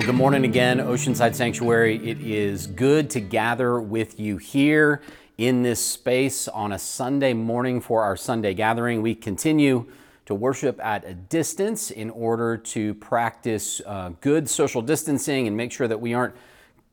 Well, good morning again, Oceanside Sanctuary. It is good to gather with you here in this space on a Sunday morning for our Sunday gathering. We continue to worship at a distance in order to practice uh, good social distancing and make sure that we aren't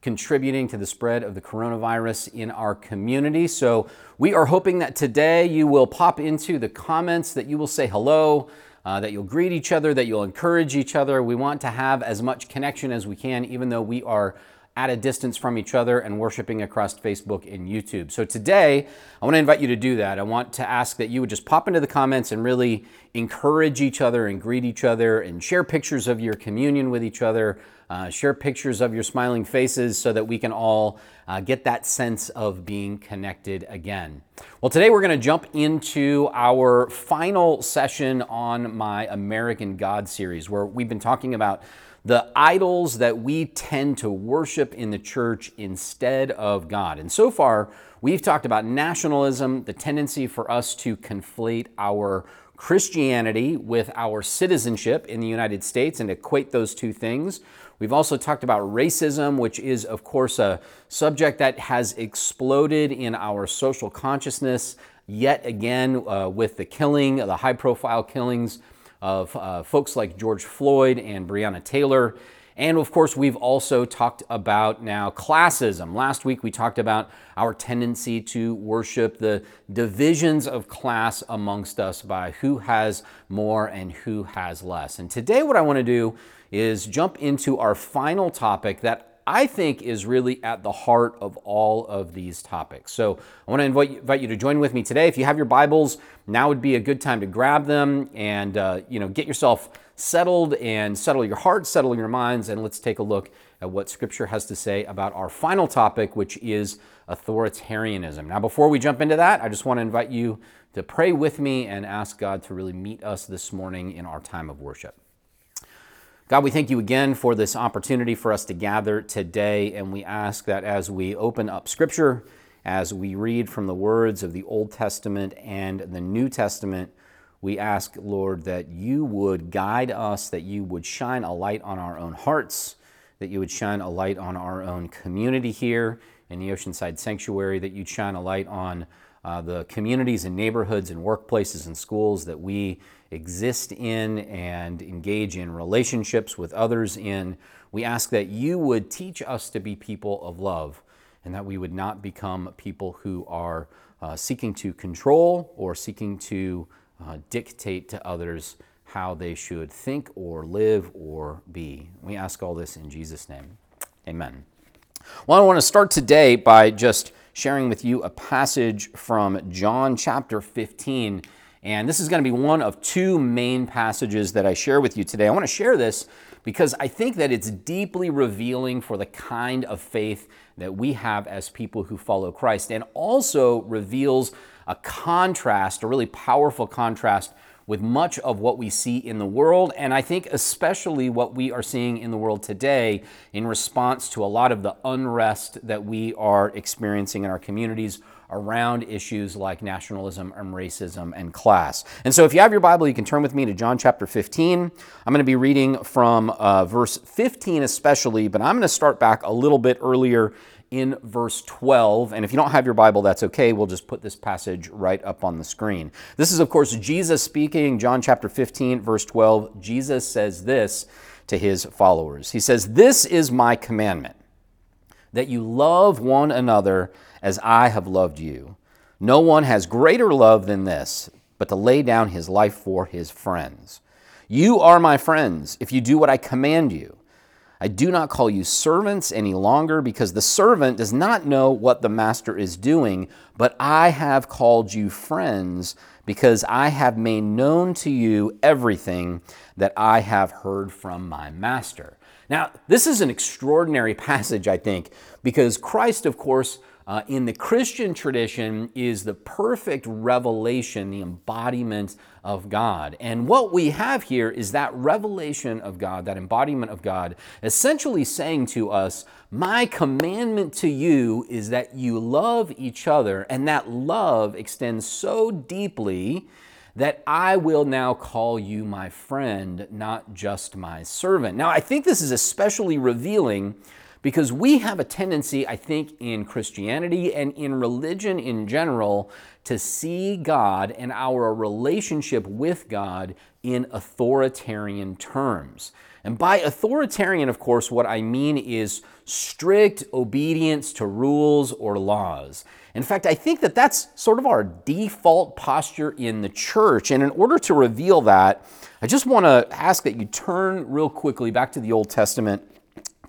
contributing to the spread of the coronavirus in our community. So, we are hoping that today you will pop into the comments, that you will say hello uh, that you'll greet each other, that you'll encourage each other. We want to have as much connection as we can, even though we are at a distance from each other and worshiping across Facebook and YouTube. So today, I want to invite you to do that. I want to ask that you would just pop into the comments and really encourage each other and greet each other and share pictures of your communion with each other, uh, share pictures of your smiling faces so that we can all uh, get that sense of being connected again. Well, today we're going to jump into our final session on my American God series, where we've been talking about the idols that we tend to worship in the church instead of God. And so far, we've talked about nationalism, the tendency for us to conflate our Christianity with our citizenship in the United States and equate those two things. We've also talked about racism, which is, of course, a subject that has exploded in our social consciousness yet again uh, with the killing, the high profile killings of uh, folks like George Floyd and Breonna Taylor. And of course, we've also talked about now classism. Last week, we talked about our tendency to worship the divisions of class amongst us by who has more and who has less. And today, what I want to do is jump into our final topic that I think is really at the heart of all of these topics. So I want to invite you, invite you to join with me today. If you have your Bibles, now would be a good time to grab them and uh, you know get yourself settled and settle your heart, settle your minds, and let's take a look at what Scripture has to say about our final topic, which is authoritarianism. Now, before we jump into that, I just want to invite you to pray with me and ask God to really meet us this morning in our time of worship. God, we thank you again for this opportunity for us to gather today, and we ask that as we open up Scripture, as we read from the words of the Old Testament and the New Testament, we ask, Lord, that you would guide us, that you would shine a light on our own hearts, that you would shine a light on our own community here in the Oceanside Sanctuary, that you'd shine a light on uh, the communities and neighborhoods and workplaces and schools that we exist in and engage in relationships with others in. We ask that you would teach us to be people of love and that we would not become people who are uh, seeking to control or seeking to uh, dictate to others how they should think or live or be. We ask all this in Jesus' name. Amen. Well, I want to start today by just sharing with you a passage from John chapter 15 and this is going to be one of two main passages that I share with you today. I want to share this because I think that it's deeply revealing for the kind of faith that we have as people who follow Christ and also reveals a contrast, a really powerful contrast with much of what we see in the world, and I think especially what we are seeing in the world today in response to a lot of the unrest that we are experiencing in our communities around issues like nationalism and racism and class. And so, if you have your Bible, you can turn with me to John chapter 15. I'm going to be reading from uh, verse 15 especially, but I'm going to start back a little bit earlier in verse 12. And if you don't have your Bible, that's okay. We'll just put this passage right up on the screen. This is, of course, Jesus speaking, John chapter 15, verse 12. Jesus says this to his followers He says, This is my commandment, that you love one another as I have loved you. No one has greater love than this, but to lay down his life for his friends. You are my friends if you do what I command you. I do not call you servants any longer because the servant does not know what the master is doing, but I have called you friends because I have made known to you everything that I have heard from my master. Now, this is an extraordinary passage, I think, because Christ, of course, uh, in the Christian tradition is the perfect revelation, the embodiment of God. And what we have here is that revelation of God, that embodiment of God, essentially saying to us, My commandment to you is that you love each other, and that love extends so deeply that I will now call you my friend, not just my servant. Now, I think this is especially revealing because we have a tendency, I think, in Christianity and in religion in general, to see God and our relationship with God in authoritarian terms. And by authoritarian, of course, what I mean is strict obedience to rules or laws. In fact, I think that that's sort of our default posture in the church. And in order to reveal that, I just want to ask that you turn real quickly back to the Old Testament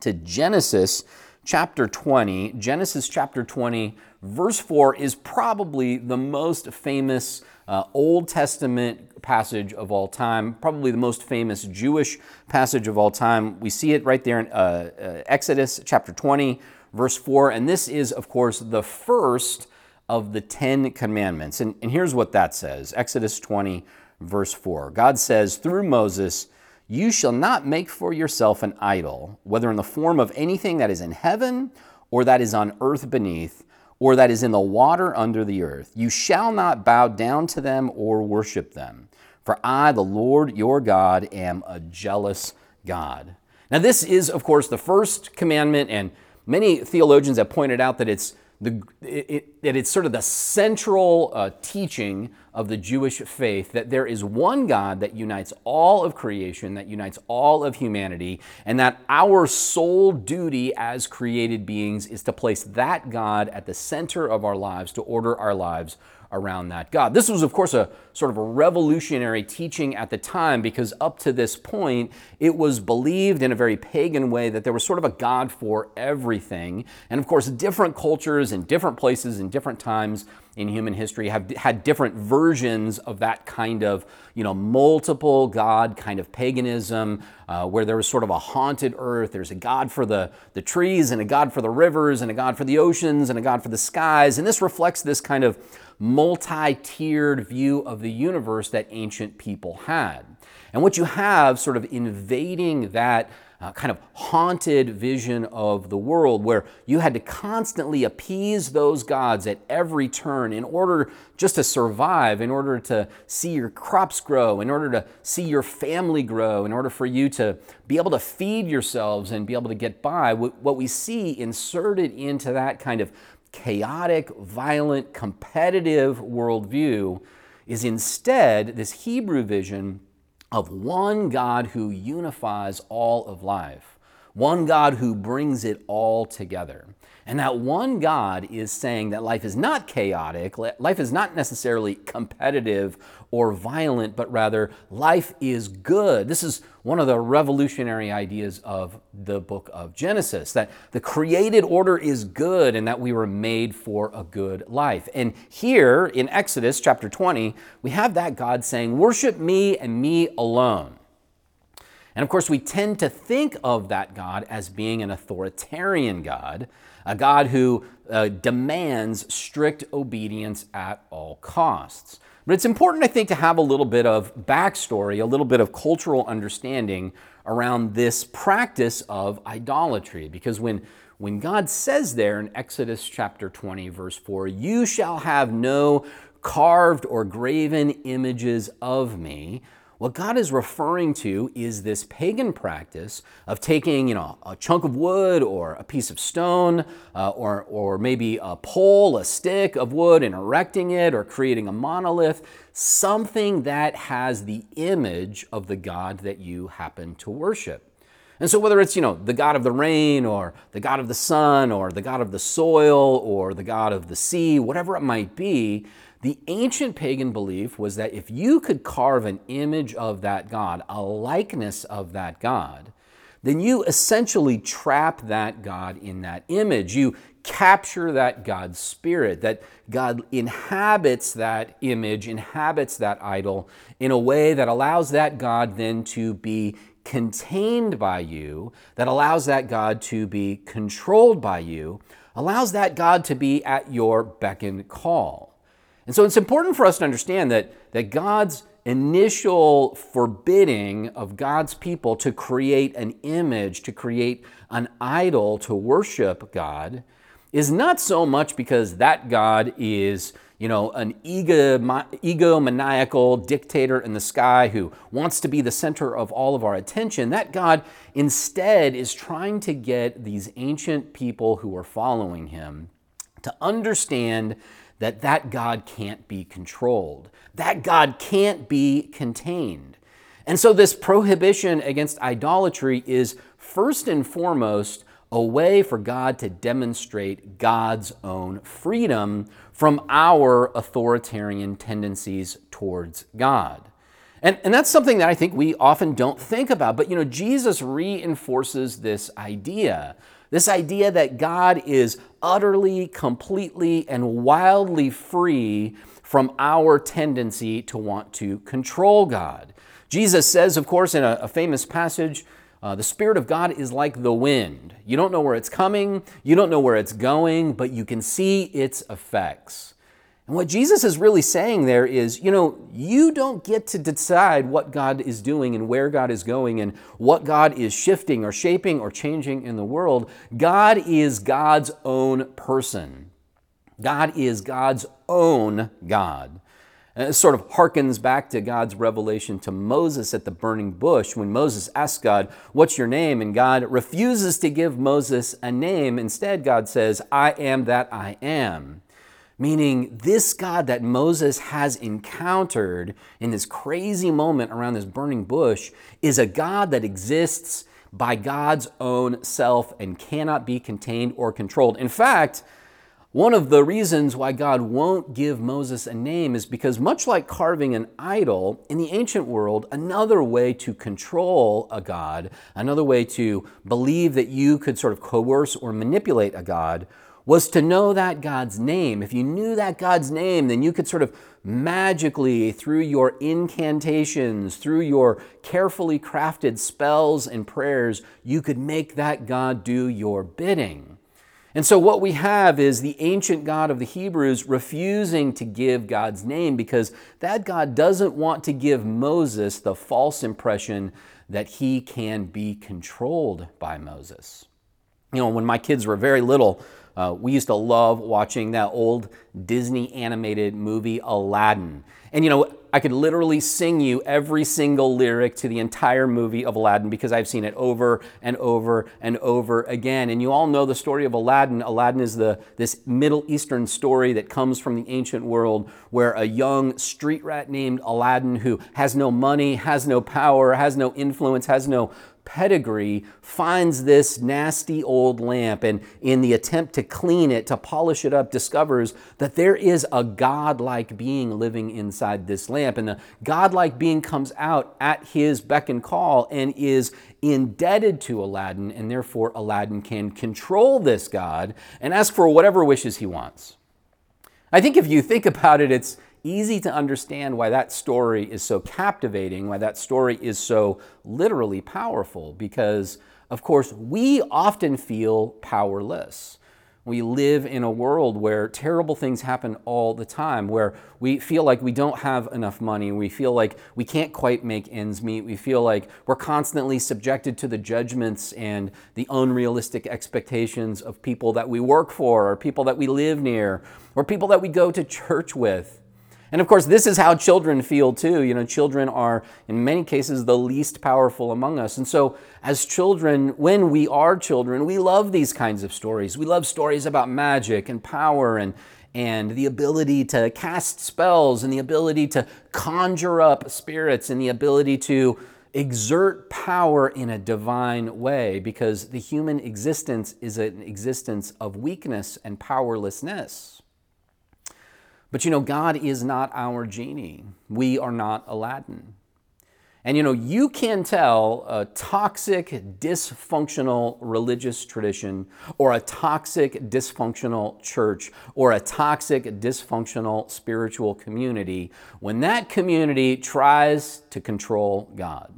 to Genesis chapter 20. Genesis chapter 20, verse 4 is probably the most famous uh, Old Testament passage of all time, probably the most famous Jewish passage of all time. We see it right there in uh, uh, Exodus chapter 20, verse 4. And this is, of course, the first of the Ten Commandments. And, and here's what that says Exodus 20, verse 4. God says through Moses, You shall not make for yourself an idol, whether in the form of anything that is in heaven or that is on earth beneath or that is in the water under the earth. You shall not bow down to them or worship them. For I, the Lord your God, am a jealous God. Now, this is, of course, the first commandment, and many theologians have pointed out that it's the, it, that it's sort of the central uh, teaching of the Jewish faith that there is one God that unites all of creation, that unites all of humanity, and that our sole duty as created beings is to place that God at the center of our lives, to order our lives around that God. This was, of course, a sort of a revolutionary teaching at the time because up to this point, it was believed in a very pagan way that there was sort of a God for everything. And of course, different cultures and different places and different times in human history have had different versions of that kind of, you know, multiple God kind of paganism, uh, where there was sort of a haunted earth. There's a God for the, the trees and a God for the rivers and a God for the oceans and a God for the skies. And this reflects this kind of multi tiered view of the universe that ancient people had. And what you have sort of invading that uh, kind of haunted vision of the world where you had to constantly appease those gods at every turn in order just to survive, in order to see your crops grow, in order to see your family grow, in order for you to be able to feed yourselves and be able to get by. What we see inserted into that kind of chaotic, violent, competitive worldview is instead this Hebrew vision of one God who unifies all of life, one God who brings it all together. And that one God is saying that life is not chaotic, life is not necessarily competitive or violent, but rather life is good. This is one of the revolutionary ideas of the book of Genesis that the created order is good and that we were made for a good life. And here in Exodus chapter 20, we have that God saying, Worship me and me alone. And of course, we tend to think of that God as being an authoritarian God, a God who uh, demands strict obedience at all costs. But it's important, I think, to have a little bit of backstory, a little bit of cultural understanding around this practice of idolatry. Because when, when God says there in Exodus chapter 20, verse 4, you shall have no carved or graven images of me, what God is referring to is this pagan practice of taking, you know, a chunk of wood or a piece of stone uh, or, or maybe a pole, a stick of wood and erecting it or creating a monolith, something that has the image of the God that you happen to worship. And so whether it's, you know, the God of the rain or the God of the sun or the God of the soil or the God of the sea, whatever it might be, the ancient pagan belief was that if you could carve an image of that God, a likeness of that God, then you essentially trap that God in that image. You capture that God's spirit, that God inhabits that image, inhabits that idol in a way that allows that God then to be contained by you, that allows that God to be controlled by you, allows that God to be at your beck and call. And so it's important for us to understand that, that God's initial forbidding of God's people to create an image, to create an idol to worship God, is not so much because that God is you know, an ego, egomaniacal dictator in the sky who wants to be the center of all of our attention. That God instead is trying to get these ancient people who are following him to understand that that God can't be controlled. That God can't be contained. And so this prohibition against idolatry is first and foremost a way for God to demonstrate God's own freedom from our authoritarian tendencies towards God. And, and that's something that I think we often don't think about. But you know, Jesus reinforces this idea this idea that God is utterly, completely, and wildly free from our tendency to want to control God. Jesus says, of course, in a, a famous passage, uh, the Spirit of God is like the wind. You don't know where it's coming, you don't know where it's going, but you can see its effects. And what Jesus is really saying there is, you know, you don't get to decide what God is doing and where God is going and what God is shifting or shaping or changing in the world. God is God's own person. God is God's own God. And it sort of harkens back to God's revelation to Moses at the burning bush when Moses asks God, What's your name? And God refuses to give Moses a name. Instead, God says, I am that I am. Meaning, this God that Moses has encountered in this crazy moment around this burning bush is a God that exists by God's own self and cannot be contained or controlled. In fact, one of the reasons why God won't give Moses a name is because, much like carving an idol, in the ancient world, another way to control a God, another way to believe that you could sort of coerce or manipulate a God, was to know that God's name. If you knew that God's name, then you could sort of magically, through your incantations, through your carefully crafted spells and prayers, you could make that God do your bidding. And so, what we have is the ancient God of the Hebrews refusing to give God's name because that God doesn't want to give Moses the false impression that he can be controlled by Moses. You know, when my kids were very little, uh, we used to love watching that old Disney animated movie, Aladdin. And you know, I could literally sing you every single lyric to the entire movie of Aladdin because I've seen it over and over and over again. And you all know the story of Aladdin. Aladdin is the this Middle Eastern story that comes from the ancient world where a young street rat named Aladdin who has no money, has no power, has no influence, has no pedigree finds this nasty old lamp and in the attempt to clean it, to polish it up, discovers that there is a godlike being living inside this lamp. And the godlike being comes out at his beck and call and is indebted to Aladdin, and therefore Aladdin can control this God and ask for whatever wishes he wants. I think if you think about it, it's easy to understand why that story is so captivating, why that story is so literally powerful, because, of course, we often feel powerless. We live in a world where terrible things happen all the time, where we feel like we don't have enough money, we feel like we can't quite make ends meet, we feel like we're constantly subjected to the judgments and the unrealistic expectations of people that we work for, or people that we live near, or people that we go to church with. And of course, this is how children feel too. You know, children are, in many cases, the least powerful among us. And so, as children, when we are children, we love these kinds of stories. We love stories about magic and power and, and the ability to cast spells and the ability to conjure up spirits and the ability to exert power in a divine way because the human existence is an existence of weakness and powerlessness. But you know, God is not our genie. We are not Aladdin. And you know, you can tell a toxic, dysfunctional religious tradition, or a toxic, dysfunctional church, or a toxic, dysfunctional spiritual community when that community tries to control God.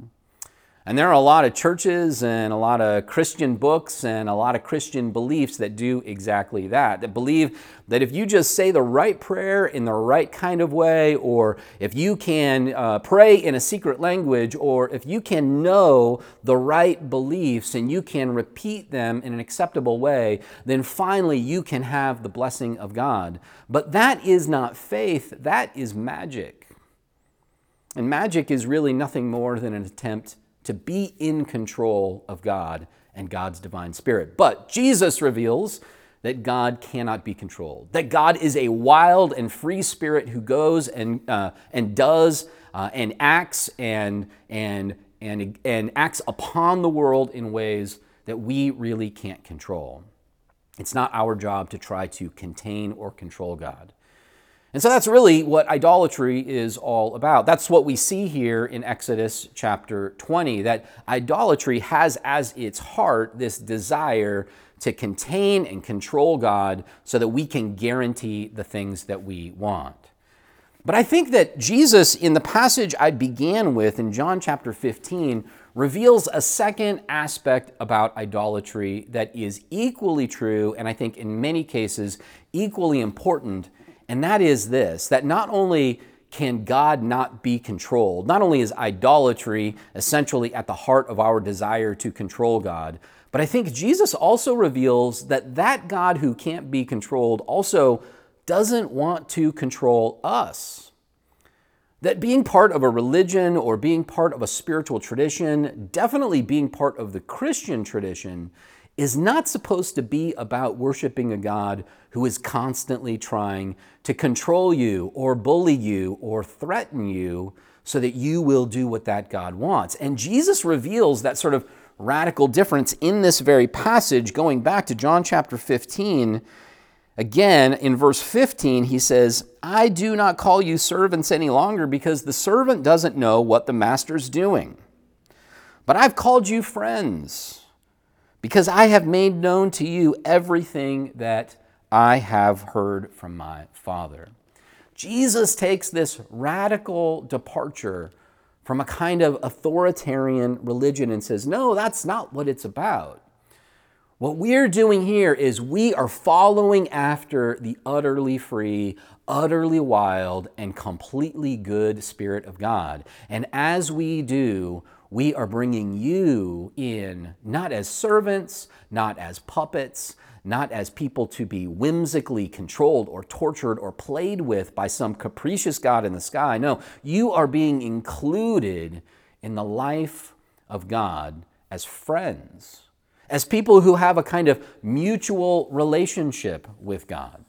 And there are a lot of churches and a lot of Christian books and a lot of Christian beliefs that do exactly that, that believe that if you just say the right prayer in the right kind of way, or if you can uh, pray in a secret language, or if you can know the right beliefs and you can repeat them in an acceptable way, then finally you can have the blessing of God. But that is not faith, that is magic. And magic is really nothing more than an attempt to be in control of God and God's divine spirit. But Jesus reveals that God cannot be controlled, that God is a wild and free spirit who goes and, uh, and does uh, and acts and, and, and, and acts upon the world in ways that we really can't control. It's not our job to try to contain or control God. And so that's really what idolatry is all about. That's what we see here in Exodus chapter 20 that idolatry has as its heart this desire to contain and control God so that we can guarantee the things that we want. But I think that Jesus, in the passage I began with in John chapter 15, reveals a second aspect about idolatry that is equally true and I think in many cases equally important and that is this that not only can God not be controlled, not only is idolatry essentially at the heart of our desire to control God, but I think Jesus also reveals that that God who can't be controlled also doesn't want to control us. That being part of a religion or being part of a spiritual tradition, definitely being part of the Christian tradition, is not supposed to be about worshiping a God who is constantly trying to control you or bully you or threaten you so that you will do what that God wants. And Jesus reveals that sort of radical difference in this very passage, going back to John chapter 15. Again, in verse 15, he says, I do not call you servants any longer because the servant doesn't know what the master's doing. But I've called you friends because I have made known to you everything that I have heard from my Father. Jesus takes this radical departure from a kind of authoritarian religion and says, No, that's not what it's about. What we're doing here is we are following after the utterly free, utterly wild, and completely good Spirit of God. And as we do, we are bringing you in not as servants, not as puppets, not as people to be whimsically controlled or tortured or played with by some capricious God in the sky. No, you are being included in the life of God as friends, as people who have a kind of mutual relationship with God.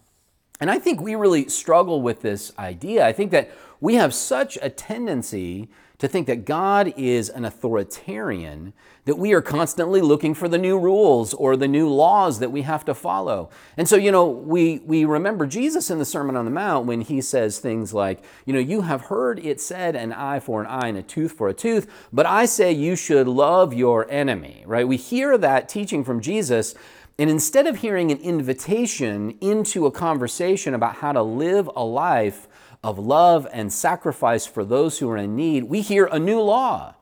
And I think we really struggle with this idea. I think that we have such a tendency to think that God is an authoritarian, that we are constantly looking for the new rules or the new laws that we have to follow. And so, you know, we, we remember Jesus in the Sermon on the Mount when he says things like, you know, you have heard it said, an eye for an eye and a tooth for a tooth, but I say you should love your enemy, right? We hear that teaching from Jesus. And instead of hearing an invitation into a conversation about how to live a life of love and sacrifice for those who are in need, we hear a new law.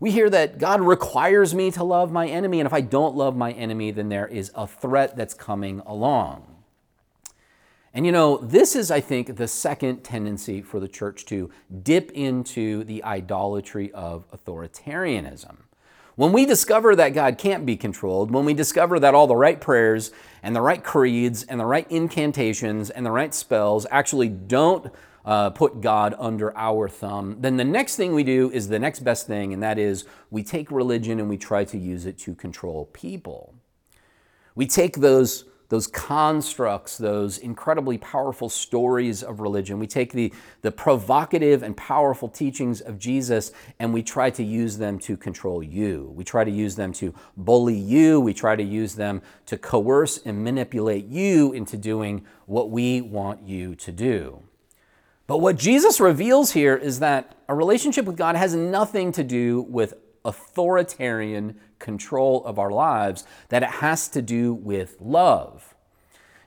We hear that God requires me to love my enemy, and if I don't love my enemy, then there is a threat that's coming along. And you know, this is, I think, the second tendency for the church to dip into the idolatry of authoritarianism. When we discover that God can't be controlled, when we discover that all the right prayers and the right creeds and the right incantations and the right spells actually don't uh, put God under our thumb, then the next thing we do is the next best thing, and that is we take religion and we try to use it to control people. We take those, those constructs, those incredibly powerful stories of religion, we take the, the provocative and powerful teachings of Jesus, and we try to use them to control you. We try to use them to bully you. We try to use them to coerce and manipulate you into doing what we want you to do. But what Jesus reveals here is that a relationship with God has nothing to do with authoritarian control of our lives, that it has to do with love.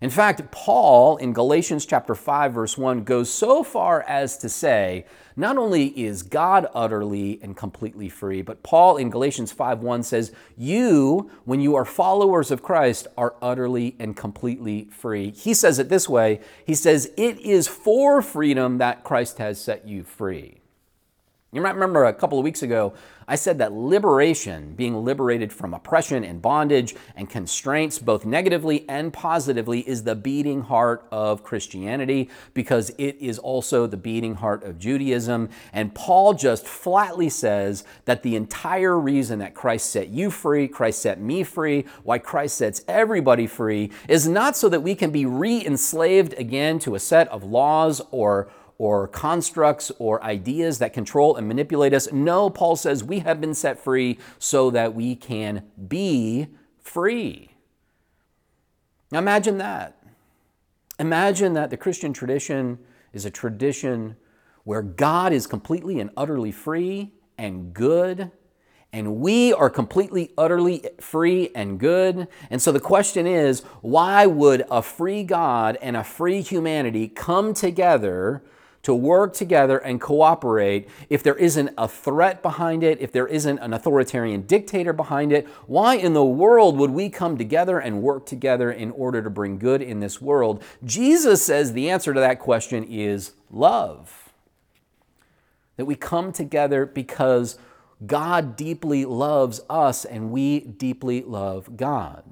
In fact, Paul in Galatians chapter 5 verse 1 goes so far as to say, not only is God utterly and completely free, but Paul in Galatians 5:1 says, "You, when you are followers of Christ, are utterly and completely free." He says it this way. He says, "It is for freedom that Christ has set you free." You might remember a couple of weeks ago, I said that liberation, being liberated from oppression and bondage and constraints, both negatively and positively, is the beating heart of Christianity because it is also the beating heart of Judaism. And Paul just flatly says that the entire reason that Christ set you free, Christ set me free, why Christ sets everybody free, is not so that we can be re enslaved again to a set of laws or or constructs or ideas that control and manipulate us. No, Paul says we have been set free so that we can be free. Now imagine that. Imagine that the Christian tradition is a tradition where God is completely and utterly free and good, and we are completely, utterly free and good. And so the question is why would a free God and a free humanity come together to work together and cooperate if there isn't a threat behind it, if there isn't an authoritarian dictator behind it? Why in the world would we come together and work together in order to bring good in this world? Jesus says the answer to that question is love. That we come together because God deeply loves us and we deeply love God.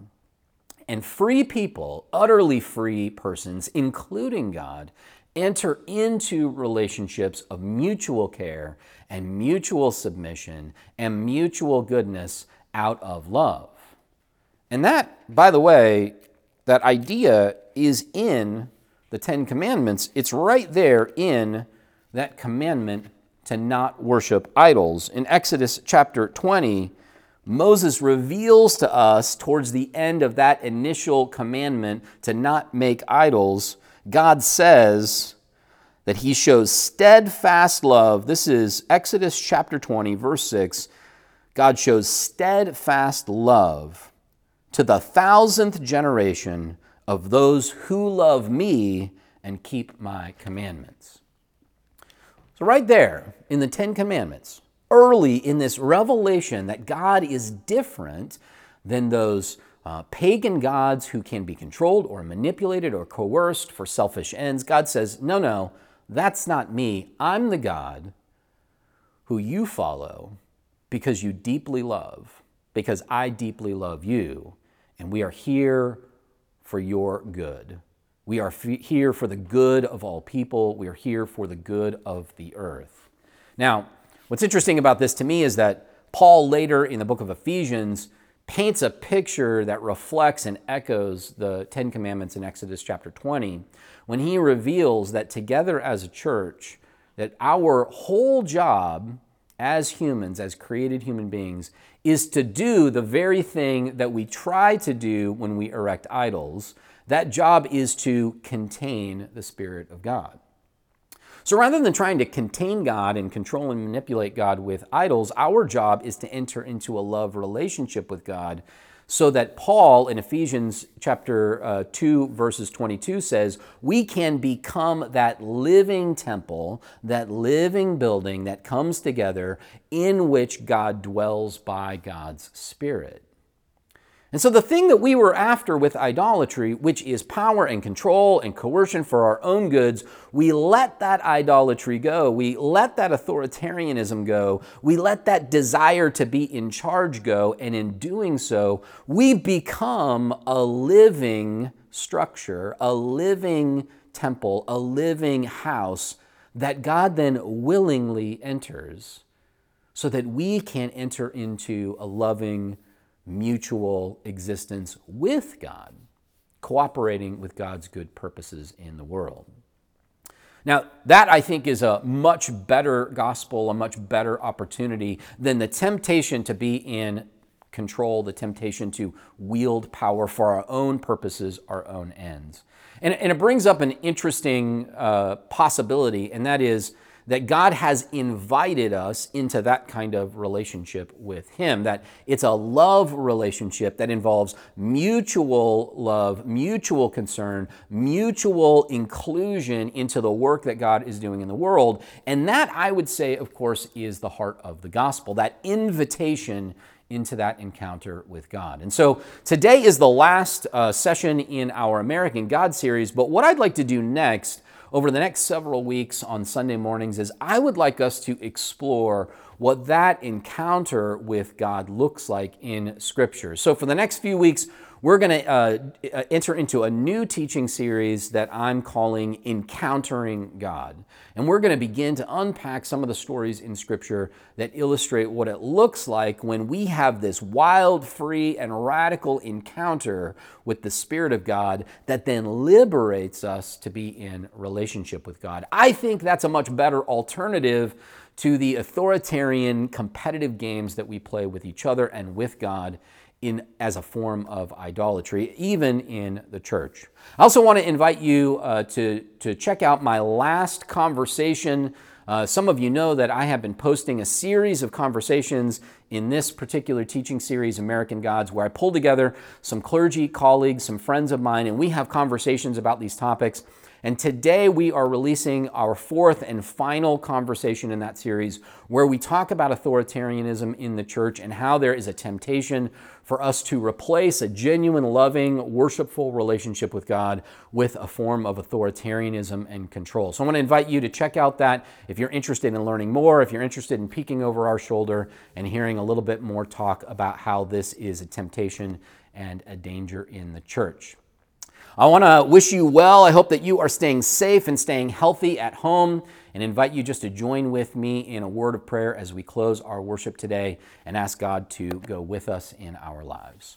And free people, utterly free persons, including God, enter into relationships of mutual care and mutual submission and mutual goodness out of love. And that, by the way, that idea is in the Ten Commandments. It's right there in that commandment to not worship idols. In Exodus chapter 20, Moses reveals to us towards the end of that initial commandment to not make idols God says that he shows steadfast love. This is Exodus chapter 20, verse 6. God shows steadfast love to the thousandth generation of those who love me and keep my commandments. So, right there in the Ten Commandments, early in this revelation that God is different than those uh, pagan gods who can be controlled or manipulated or coerced for selfish ends. God says, no, no, that's not me. I'm the God who you follow because you deeply love, because I deeply love you, and we are here for your good. We are f- here for the good of all people. We are here for the good of the earth. Now, what's interesting about this to me is that Paul later in the book of Ephesians paints a picture that reflects and echoes the Ten Commandments in Exodus chapter 20 when he reveals that together as a church, that our whole job as humans, as created human beings, is to do the very thing that we try to do when we erect idols. That job is to contain the Spirit of God. So rather than trying to contain God and control and manipulate God with idols, our job is to enter into a love relationship with God so that Paul in Ephesians chapter uh, 2 verses 22 says, "We can become that living temple, that living building that comes together in which God dwells by God's spirit." And so, the thing that we were after with idolatry, which is power and control and coercion for our own goods, we let that idolatry go. We let that authoritarianism go. We let that desire to be in charge go. And in doing so, we become a living structure, a living temple, a living house that God then willingly enters so that we can enter into a loving mutual existence with God, cooperating with God's good purposes in the world. Now, that I think is a much better gospel, a much better opportunity than the temptation to be in control, the temptation to wield power for our own purposes, our own ends. And, and it brings up an interesting uh, possibility, and that is that God has invited us into that kind of relationship with Him, that it's a love relationship that involves mutual love, mutual concern, mutual inclusion into the work that God is doing in the world. And that, I would say, of course, is the heart of the gospel, that invitation into that encounter with God. And so today is the last uh, session in our American God series, but what I'd like to do next over the next several weeks on Sunday mornings is I would like us to explore what that encounter with God looks like in Scripture. So for the next few weeks, we're going to uh, uh, enter into a new teaching series that I'm calling Encountering God. And we're going to begin to unpack some of the stories in Scripture that illustrate what it looks like when we have this wild, free, and radical encounter with the Spirit of God that then liberates us to be in relationship with God. I think that's a much better alternative to the authoritarian competitive games that we play with each other and with God in, as a form of idolatry, even in the church. I also want to invite you uh, to, to check out my last conversation. Uh, some of you know that I have been posting a series of conversations in this particular teaching series, American Gods, where I pull together some clergy colleagues, some friends of mine, and we have conversations about these topics. And today we are releasing our fourth and final conversation in that series where we talk about authoritarianism in the church and how there is a temptation for us to replace a genuine, loving, worshipful relationship with God with a form of authoritarianism and control. So I want to invite you to check out that if you're interested in learning more, if you're interested in peeking over our shoulder and hearing a little bit more talk about how this is a temptation and a danger in the church. I want to wish you well. I hope that you are staying safe and staying healthy at home and invite you just to join with me in a word of prayer as we close our worship today and ask God to go with us in our lives.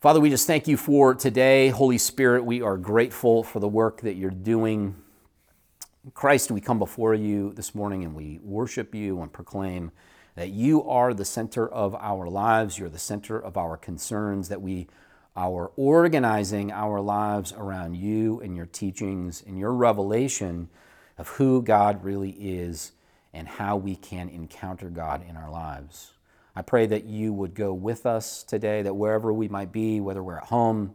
Father, we just thank you for today. Holy Spirit, we are grateful for the work that you're doing. Christ, we come before you this morning and we worship you and proclaim that you are the center of our lives. You're the center of our concerns, that we our organizing our lives around you and your teachings and your revelation of who God really is and how we can encounter God in our lives. I pray that you would go with us today, that wherever we might be, whether we're at home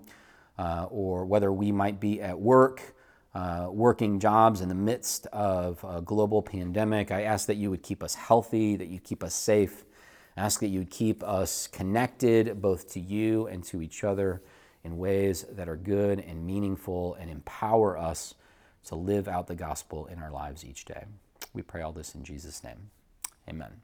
uh, or whether we might be at work, uh, working jobs in the midst of a global pandemic, I ask that you would keep us healthy, that you keep us safe, ask that you would keep us connected both to you and to each other in ways that are good and meaningful and empower us to live out the gospel in our lives each day. We pray all this in Jesus' name. Amen.